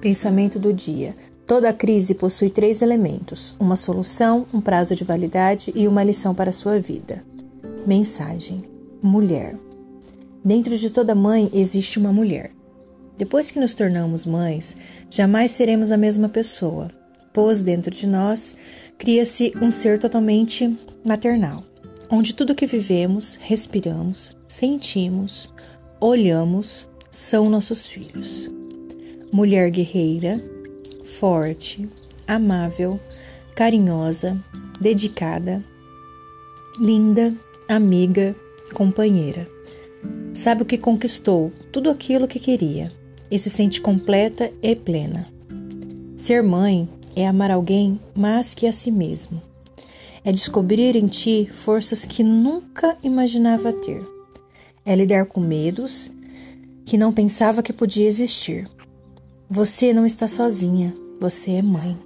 Pensamento do dia. Toda crise possui três elementos: uma solução, um prazo de validade e uma lição para a sua vida. Mensagem: Mulher. Dentro de toda mãe existe uma mulher. Depois que nos tornamos mães, jamais seremos a mesma pessoa, pois dentro de nós cria-se um ser totalmente maternal, onde tudo que vivemos, respiramos, sentimos, olhamos são nossos filhos mulher guerreira, forte, amável, carinhosa, dedicada, linda, amiga, companheira. Sabe o que conquistou, tudo aquilo que queria e se sente completa e plena. Ser mãe é amar alguém mais que a si mesmo. É descobrir em ti forças que nunca imaginava ter. É lidar com medos que não pensava que podia existir. Você não está sozinha, você é mãe.